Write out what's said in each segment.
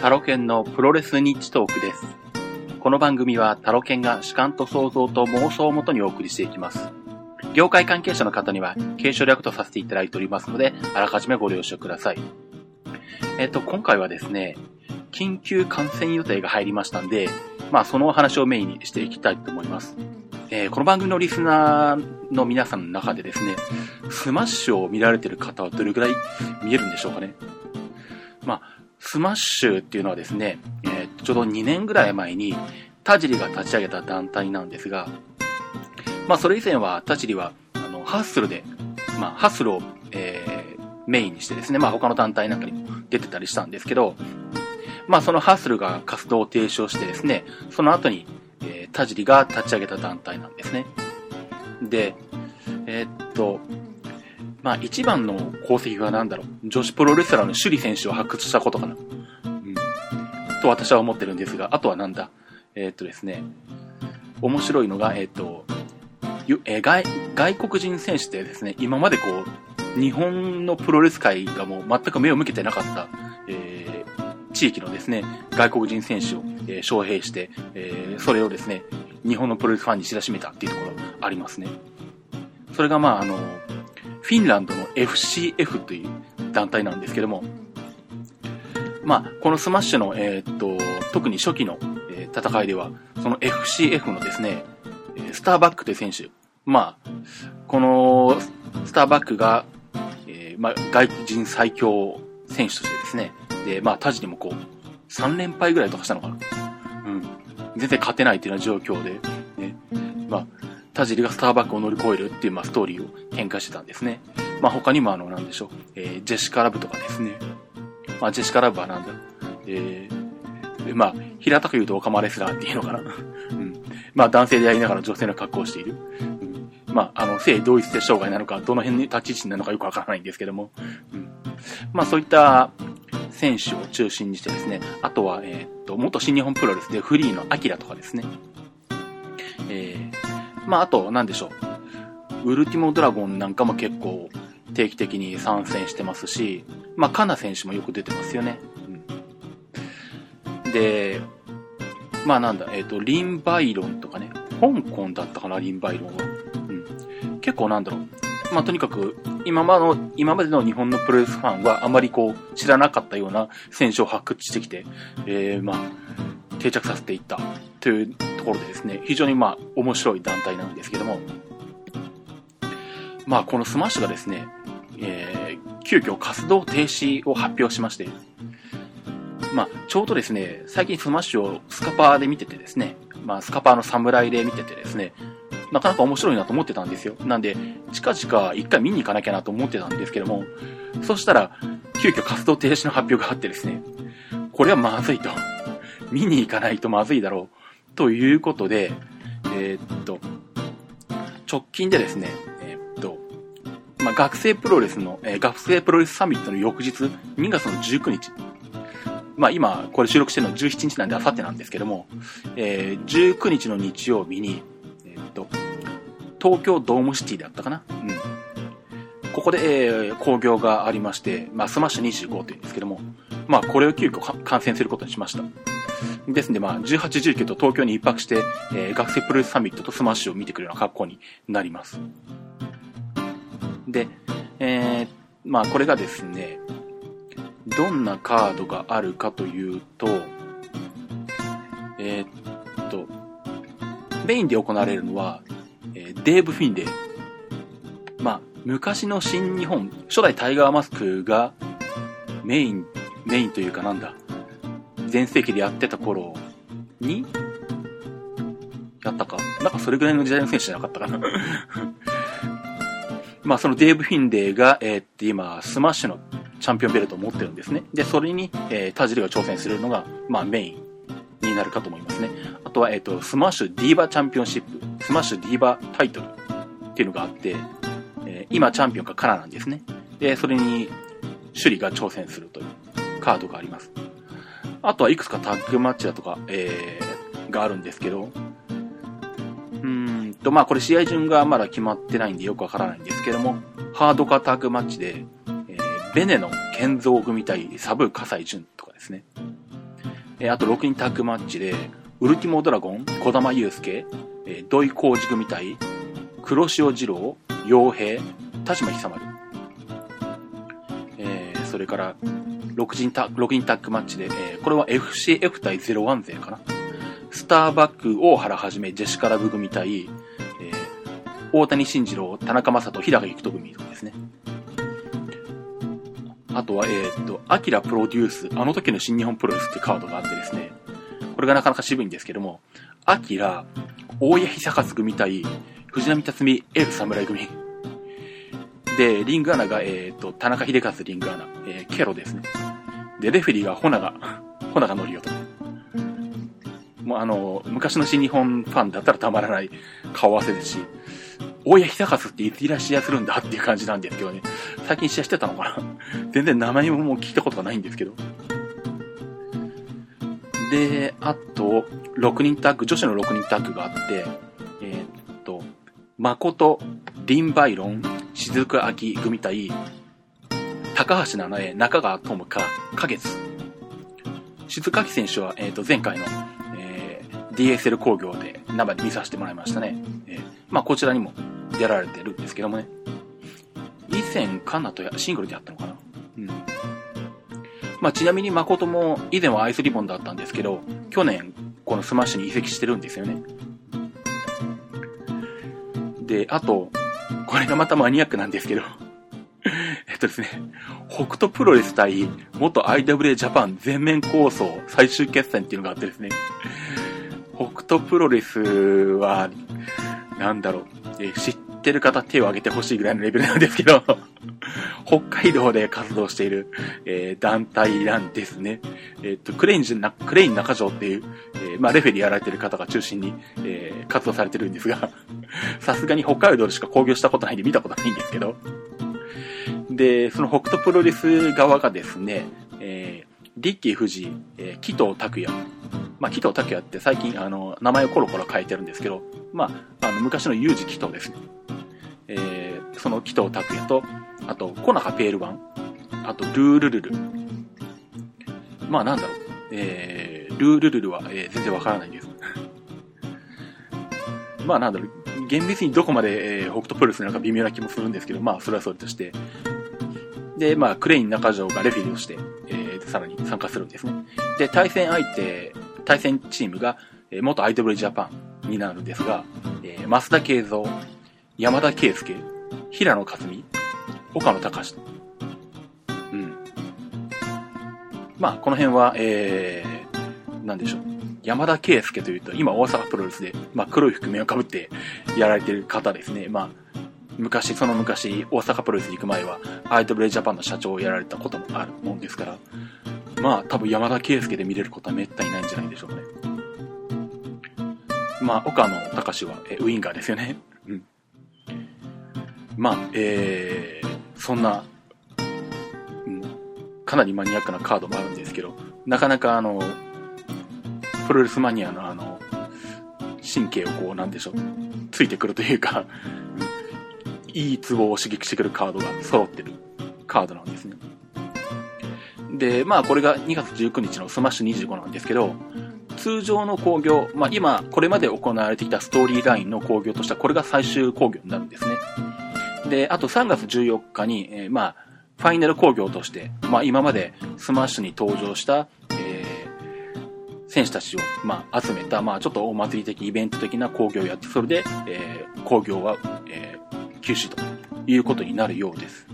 タロケンのプロレスニッチトークです。この番組はタロケンが主観と想像と妄想をもとにお送りしていきます。業界関係者の方には敬称略とさせていただいておりますので、あらかじめご了承ください。えっと、今回はですね、緊急観戦予定が入りましたんで、まあそのお話をメインにしていきたいと思います。えーこの番組のリスナーの皆さんの中でですね、スマッシュを見られてる方はどれぐらい見えるんでしょうかね。まあ、スマッシュっていうのはですね、えーちょうど2年ぐらい前に田尻が立ち上げた団体なんですが、まあそれ以前は田尻はあのハッスルで、まあハッスルを、えーメインにしてですね、まあ他の団体なんかにも出てたりしたんですけど、まあそのハッスルが活動を停止をしてですね、その後に、えー田尻が立ち上げた団体なんですね。で、えーっと、まあ一番の功績は何だろう。女子プロレスラーの首里選手を発掘したことかな。うん。と私は思ってるんですが、あとはなんだ？えーっとですね、面白いのが、えーっと、えー外、外国人選手ってですね、今までこう、日本のプロレス界がもう全く目を向けてなかった、えー地域のですね、外国人選手を、えー招聘して、えーそれをですね、日本のプロレスファンに知らしめたっていうところありますね。それがまあ、あの、フィンランドの FCF という団体なんですけども、まあ、このスマッシュの、えーっと、特に初期の、えー戦いでは、その FCF のですね、スターバックという選手、まあ、このスターバックが、えーまあ、外人最強選手としてですね、で、まあ、田尻にもこう、3連敗ぐらいとかしたのかな。うん。全然勝てないっていうような状況で、ね。まあ、田尻がスターバックを乗り越えるっていう、まあ、ストーリーを展開してたんですね。まあ、他にもあの、なんでしょう、えージェシカラブとかですね。まあ、ジェシカラブはなんだ、えー、まあ、平たく言うとオカマレスラーっていうのかな。うん。まあ、男性でありながら女性の格好をしている。うん。まあ、あの、性同一性障害なのか、どの辺に立ち位置なのかよくわからないんですけども。うん。まあ、そういった選手を中心にしてですね、あとは、えーっと、元新日本プロレスでフリーのアキラとかですね。えー、まあ、あと、なんでしょう。ウルティモドラゴンなんかも結構定期的に参戦してますし、まあ、カナ選手もよく出てますよね。うん、で、まあなんだ、えっ、と、リンバイロンとかね、香港だったかな、リンバイロンは。うん。結構なんだろう。まあとにかく、今まの、今までの日本のプロレスファンはあまりこう、知らなかったような選手を発掘してきて、えー、まあ、定着させていった。というところでですね、非常にまあ、面白い団体なんですけども、まあこのスマッシュがですね、えー、急遽活動停止を発表しまして、まあ、ちょうどですね、最近スマッシュをスカパーで見ててですね、まあ、スカパーの侍で見ててですね、なかなか面白いなと思ってたんですよ。なんで、近々一回見に行かなきゃなと思ってたんですけども、そしたら、急遽活動停止の発表があってですね、これはまずいと。見に行かないとまずいだろう。ということで、えーっと、直近でですね、えーっと、まあ、学生プロレスの、えー学生プロレスサミットの翌日、2月の19日、まあ今、これ収録してるの17日なんであさってなんですけども、えー19日の日曜日に、えーっと、東京ドームシティだったかな？うん。ここで、えー興行がありまして、まあスマッシュ25というんですけども、まあこれを急遽観戦することにしました。ですんでまあ18、19と東京に一泊して、えー学生プロレスサミットとスマッシュを見てくるような格好になります。で、えーまあこれがですね、どんなカードがあるかというと、えーっと、メインで行われるのは、えーデーブ・フィンレイ。まあ、昔の新日本、初代タイガーマスクがメイン、メインというかなんだ、全盛期でやってた頃に、やったかなんかそれぐらいの時代の選手じゃなかったかな。まあそのデーブ・フィンレイが、えーって今、スマッシュのチャンピオンベルトを持ってるんですね。で、それに、えー、田尻が挑戦するのが、まあメインになるかと思いますね。あとは、えっ、と、スマッシュディーバチャンピオンシップ、スマッシュディーバタイトルっていうのがあって、えー今チャンピオンがカナなんですね。で、それに、朱里が挑戦するというカードがあります。あとはいくつかタッグマッチだとか、えー、があるんですけど、うんと、まあこれ試合順がまだ決まってないんでよくわからないんですけども、ハードカタッグマッチで、えーベネの建造組対サブ葛西潤とかですね。えー、あと6人タッグマッチで、ウルティモドラゴン、小玉祐介、えー、土井浩二組対、黒潮二郎、傭兵、田島久丸。えー、それから、6人タ6人タッグマッチで、えー、これは FCF 対01勢かな。スターバック大原はじめジェシカラブ組対、えー、大谷慎次郎、田中正人、日高幸人組とかですね。あとは、えー、っと、アキラプロデュース、あの時の新日本プロレスってカードがあってですね、これがなかなか渋いんですけども、アキラ、大谷久勝組対、藤波辰巳、エル侍組。で、リングアナが、えー、と、田中秀和リングアナ、えー、ケロですね。で、レフェリーがホナが、ホナが乗るよと。もうあの、昔の新日本ファンだったらたまらない顔合わせですし、大谷久勝っていついら試合するんだっていう感じなんですけどね。最近試合してたのかな 全然名前ももう聞いたことがないんですけど。で、あと、6人タッグ、女子の6人タッグがあって、えー、っと、誠、リンバイロン、雫あき組対、高橋奈苗、中川ともか、花月。雫あき選手は、えー、と、前回の、えー、DSL 工業で生で見させてもらいましたね。えー、まあ、こちらにも出られてるんですけどもね。以前、カナとやシングルでやったのかな？うん。まあ、ちなみに真琴も以前はアイスリボンだったんですけど、去年、このスマッシュに移籍してるんですよね。で、あと、これがまたマニアックなんですけど、えっとですね、北斗プロレス対元 IWA ジャパン全面構想最終決戦っていうのがあってですね、北斗プロレスは、なんだろう、えー、知ってる方手を挙げてほしいぐらいのレベルなんですけど。北海道で活動している、えー、団体なんですね。えっ、と、クレインな、クレイン中条っていう、えー、まあ、レフェリーやられてる方が中心に、えー、活動されてるんですが さすがに北海道でしか興行したことないんで見たことないんですけどで、その北斗プロレス側がですね、えー、リッキー富士、えー、紀藤拓也、まあ、紀藤拓也って最近、あの、名前をコロコロ変えてるんですけど、まあ、あの、昔のユージ紀藤ですね。えー、その紀藤拓也と、あと、コナハペールワン、あと、ルールルル。まあ、なんだろう。えー、ルールルルは、えー、全然わからないです。まあ、なんだろう。厳密にどこまで、えー、北斗プロレスなのか微妙な気もするんですけど、まあ、それはそれとして。で、まあ、クレイン中条がレフェリーをして、えー、さらに参加するんですね。で、対戦相手、対戦チームが、えー、元 IW ジャパンになるんですが、えー、増田慶三、山田圭介、平野克美、岡野隆と。うん。まあ、この辺は、えー、なんでしょう。山田圭介というと、今大阪プロレスで、まあ、黒い覆面をかぶってやられてる方ですね。まあ、昔、その昔、大阪プロレスに行く前は、IWA ジャパンの社長をやられたこともあるもんですから、まあ、多分山田圭介で見れることはめったにないんじゃないでしょうね。まあ、岡野隆は、えウィンガーですよね。うん。まあ、えー、そんな、うん、かなりマニアックなカードもあるんですけど、なかなかあの、プロレスマニアのあの、神経をこう、なんでしょう、ついてくるというか、いいツボを刺激してくるカードが揃ってるカードなんですね。で、まあこれが2月19日のスマッシュ25なんですけど、通常の興行、まあ今、これまで行われてきたストーリーラインの興行としては、これが最終興行になるんですね。で、あと3月14日に、えー、まあ、ファイナル興行として、まあ今までスマッシュに登場した、えー、選手たちを、まあ集めた、まあちょっとお祭り的、イベント的な興行をやって、それで、えー、興行は、えー、休止ということになるようです。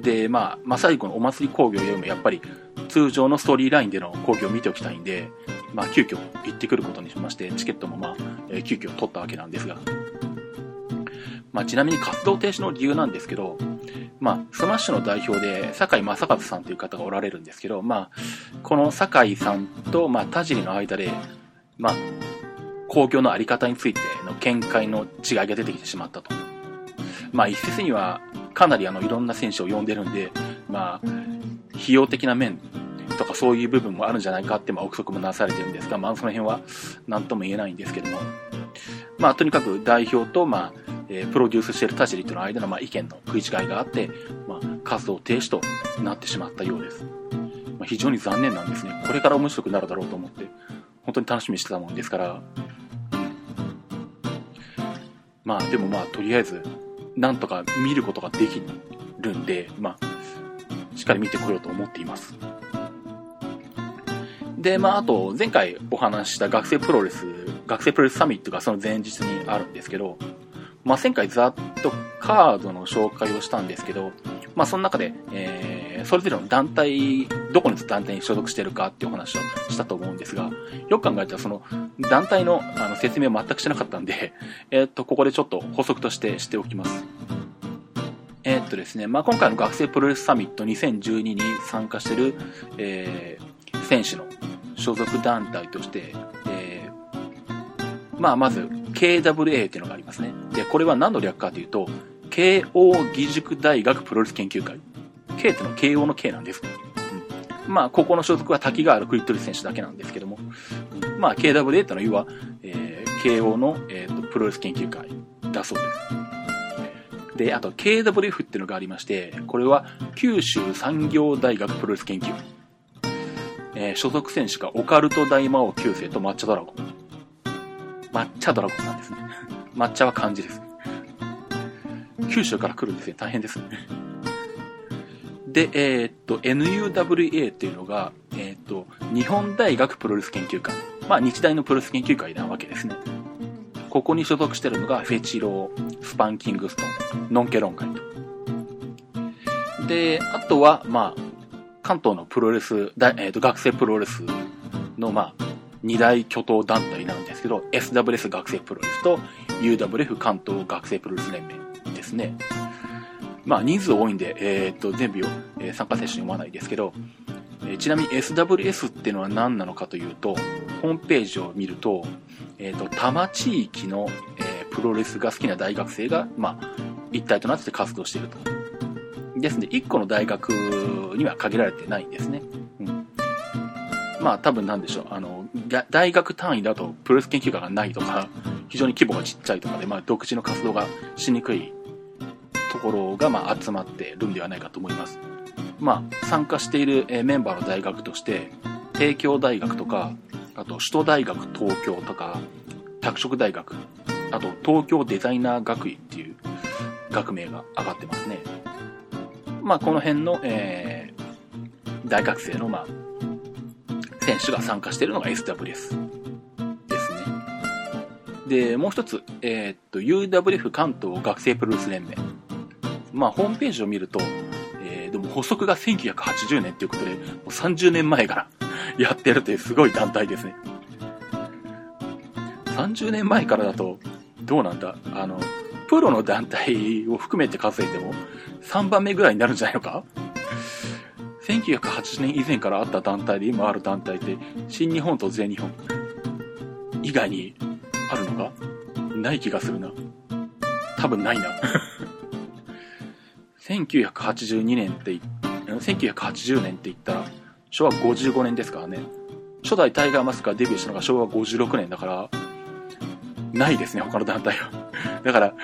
で、まあ、まさにこのお祭り興行よりもやっぱり通常のストーリーラインでの興行を見ておきたいんで、まあ、急遽行ってくることにしまして、チケットもまあ、えー、急遽取ったわけなんですが、まあ、ちなみに活動停止の理由なんですけど、まあ、スマッシュの代表で、酒井正和さんという方がおられるんですけど、まあ、この酒井さんと、まあ、田尻の間で、まあ、興行のあり方についての見解の違いが出てきてしまったと。まあ、一説には、かなりあの、いろんな選手を呼んでるんで、まあ、費用的な面とかそういう部分もあるんじゃないかって、まあ、憶測もなされてるんですが、まあ、その辺は何とも言えないんですけども、まあ、とにかく代表と、まあ、えー、プロデュースしている田尻との間の、まあ、意見の食い違いがあって、まあ、活動停止となってしまったようです。まあ、非常に残念なんですね。これから面白くなるだろうと思って、本当に楽しみにしてたもんですから、まあでもまあとりあえず、なんとか見ることができるんで、まあ、しっかり見てこようと思っています。で、まああと、前回お話しした学生プロレス、学生プロレスサミットがその前日にあるんですけど、まあ前回ざっとカードの紹介をしたんですけど、まあその中で、えー、それぞれの団体、どこの団体に所属してるかっていう話をしたと思うんですが、よく考えたらその団体のあの説明を全くしてなかったんで、えー、っと、ここでちょっと補足としてしておきます。えー、っとですね、まあ今回の学生プロレスサミット2012に参加してる、えー、選手の所属団体として、えー、まあまず KWA っていうのがありますね。で、これは何の略かというと、慶応義塾大学プロレス研究会。K ってのは慶応の K なんです。うん、まあ、ここの所属は滝川クリットリ選手だけなんですけども、まあ、KWA ってのは、要は、えー、慶応の、えーと、プロレス研究会だそうです。で、あと KWF っていうのがありまして、これは九州産業大学プロレス研究。えー、所属選手がオカルト大魔王9世と抹茶ドラゴン。抹茶ドラゴンなんですね。抹茶は漢字です。九州から来るんですね。大変ですね。で、えー、っと、NUWA っていうのが、えー、っと、日本大学プロレス研究会。まあ、日大のプロレス研究会なわけですね。ここに所属してるのが、フェチロー、スパンキングストン、ノンケロンガイと。で、あとは、まあ、関東のプロレス、えー、と学生プロレスの、まあ、二大巨頭団体なんですけど、SWS 学生プロレスと UWF 関東学生プロレス連盟ですね。まあ人数多いんで、えー、っと、全部を、え、参加選手に読まないですけど、え、ちなみに SWS っていうのは何なのかというと、ホームページを見ると、えっ、と、多摩地域の、えプロレスが好きな大学生が、まあ、一体となって活動していると。ですので、1個の大学には限られてないんですね。うん。まあ、多分なんでしょう。あの、大学単位だとプロレス研究会がないとか、非常に規模がちっちゃいとかで、まあ、独自の活動がしにくいところが、まあ、集まってるんではないかと思います。まあ、参加しているメンバーの大学として、帝京大学とか、あと首都大学東京とか、拓殖大学、あと東京デザイナー学院っていう学名が上がってますね。まあ、この辺の、えー、大学生の、まあ、選手が参加しているのが SWS ですね。で、もう一つ、えー、っと、UWF 関東学生プロレス連盟。まあ、ホームページを見ると、えー、でも発足が1980年ということで、もう30年前から やってるというすごい団体ですね。30年前からだと、どうなんだ？あの、プロの団体を含めて数えても、3番目ぐらいになるんじゃないのか？1980年以前からあった団体で今ある団体って、新日本と全日本以外にあるのかない気がするな。多分ないな。1982年って、1980年って言ったら、昭和55年ですからね。初代タイガーマスクがデビューしたのが昭和56年だから、ないですね、他の団体は。だから、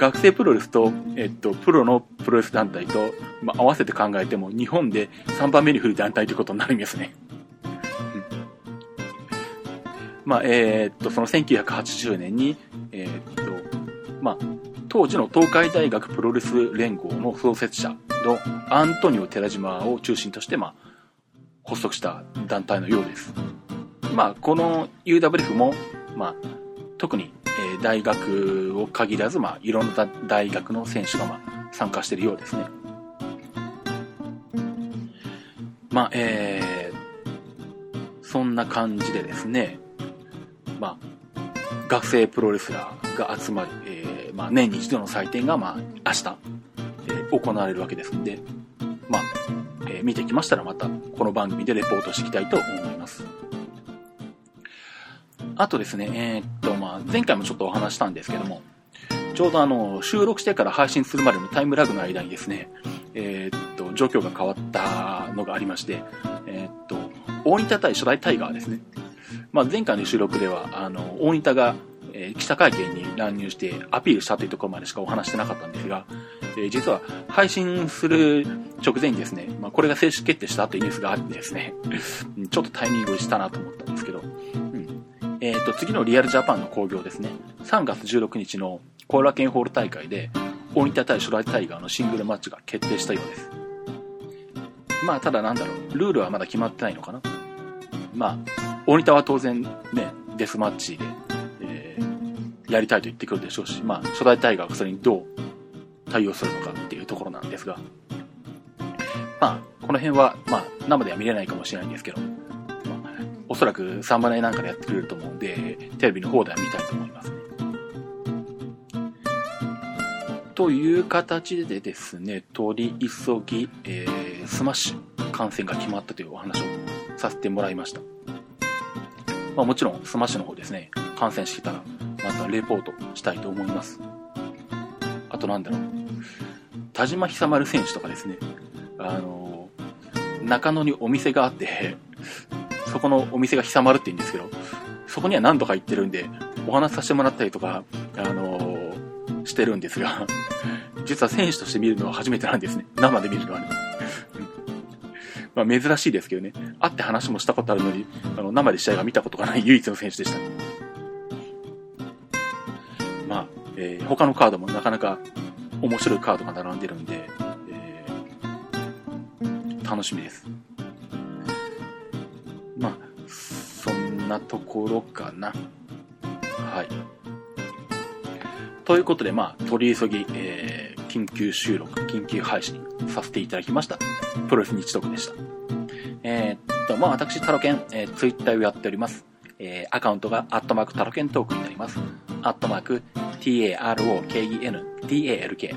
学生プロレスと、えっと、プロのプロレス団体と、まあ、合わせて考えても、日本で3番目に古い団体ということになるんですね。まあ、えー、っと、その1980年に、えー、っと、まあ、当時の東海大学プロレス連合の創設者のアントニオ・寺島を中心として、まあ、発足した団体のようです。まあ、この UWF も、まあ、特に、えー、大学を限らず、まあ、いろんな大学の選手が、まあ、参加しているようですね。まあ、えー、そんな感じでですね、まあ、学生プロレスラーが集まる、えー、まあ、年に一度の祭典が、まあ、明日、えー、行われるわけですんで、まあ、えー、見てきましたらまた、この番組でレポートしていきたいと思います。あとですね、えー、っと、まあ、前回もちょっとお話したんですけども、ちょうどあの、収録してから配信するまでのタイムラグの間にですね、えー、っと、状況が変わったのがありまして、えー、っと、大仁田対初代タイガーですね。まあ、前回の収録では、あの、大仁田が、え、記者会見に乱入してアピールしたというところまでしかお話してなかったんですが、え、実は配信する直前にですね、まあ、これが正式決定したというニュースがあってですね、ちょっとタイミングしたなと思ったんですけど、えっ、ー、と、次のリアルジャパンの興行ですね、3月16日のコーラケンホール大会で、大仁田対初代タイガーのシングルマッチが決定したようです。まあ、ただなんだろう、ルールはまだ決まってないのかな。まあ、大仁田は当然ね、デスマッチで、えー、やりたいと言ってくるでしょうし、まあ、初代タイガーがそれにどう対応するのかっていうところなんですが、まあ、この辺は、まあ、生では見れないかもしれないんですけど、おそらくサンバネなんかでやってくれると思うんで、テレビの方では見たいと思いますね。という形でですね、取り急ぎ、えー、スマッシュ観戦が決まったというお話をさせてもらいました。まあもちろんスマッシュの方ですね、観戦してたらまたレポートしたいと思います。あとなんだろう、田島久丸選手とかですね、あの、中野にお店があって、そこのお店が久丸って言うんですけど、そこには何度か行ってるんで、お話しさせてもらったりとか、あのしてるんですが、実は選手として見るのは初めてなんですね。生で見るのはね。まあ珍しいですけどね。会って話もしたことあるのに、あの、生で試合が見たことがない唯一の選手でした。まあ、えー、他のカードもなかなか面白いカードが並んでるんで、えー、楽しみです。なところかな。はい。ということで、まあ、取り急ぎ、えー、緊急収録、緊急配信させていただきました。プロレス日読でした。えー、っと、まあ、私、タロケン、えー、ツイッターをやっております。えー、アカウントが、アットマークタロケントークになります。アットマーク、t-a-r-o-k-e-n, t-a-l-k。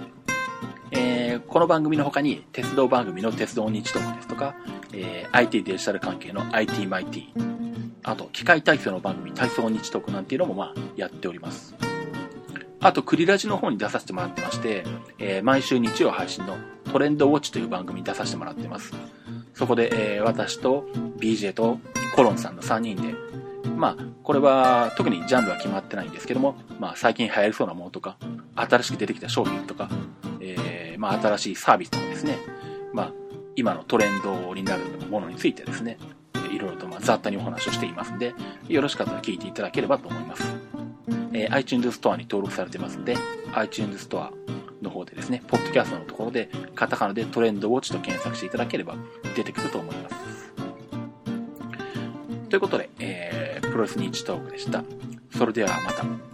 えー、この番組の他に、鉄道番組の鉄道日トークですとか、えー、IT デジタル関係の IT マイティ、あと、機械体操の番組、体操日トークなんていうのも、まあ、やっております。あと、クリラジの方に出させてもらってまして、えー、毎週日曜配信のトレンドウォッチという番組に出させてもらってます。そこで、えー、私と BJ とコロンさんの3人で、まあ、これは特にジャンルは決まってないんですけども、まあ、最近流行りそうなものとか、新しく出てきた商品とか、えー、まあ、新しいサービスとかですね、まあ、今のトレンドになるものについてですね、雑多にお話をしていますんで、よろしかったら聞いていただければと思います。えー、iTunes Store に登録されてますんで、iTunes Store の方でですね、ポッドキャストのところで、カタカナでトレンドウォッチと検索していただければ出てくると思います。ということで、えー、プロレスニッチトークでした。それではまた。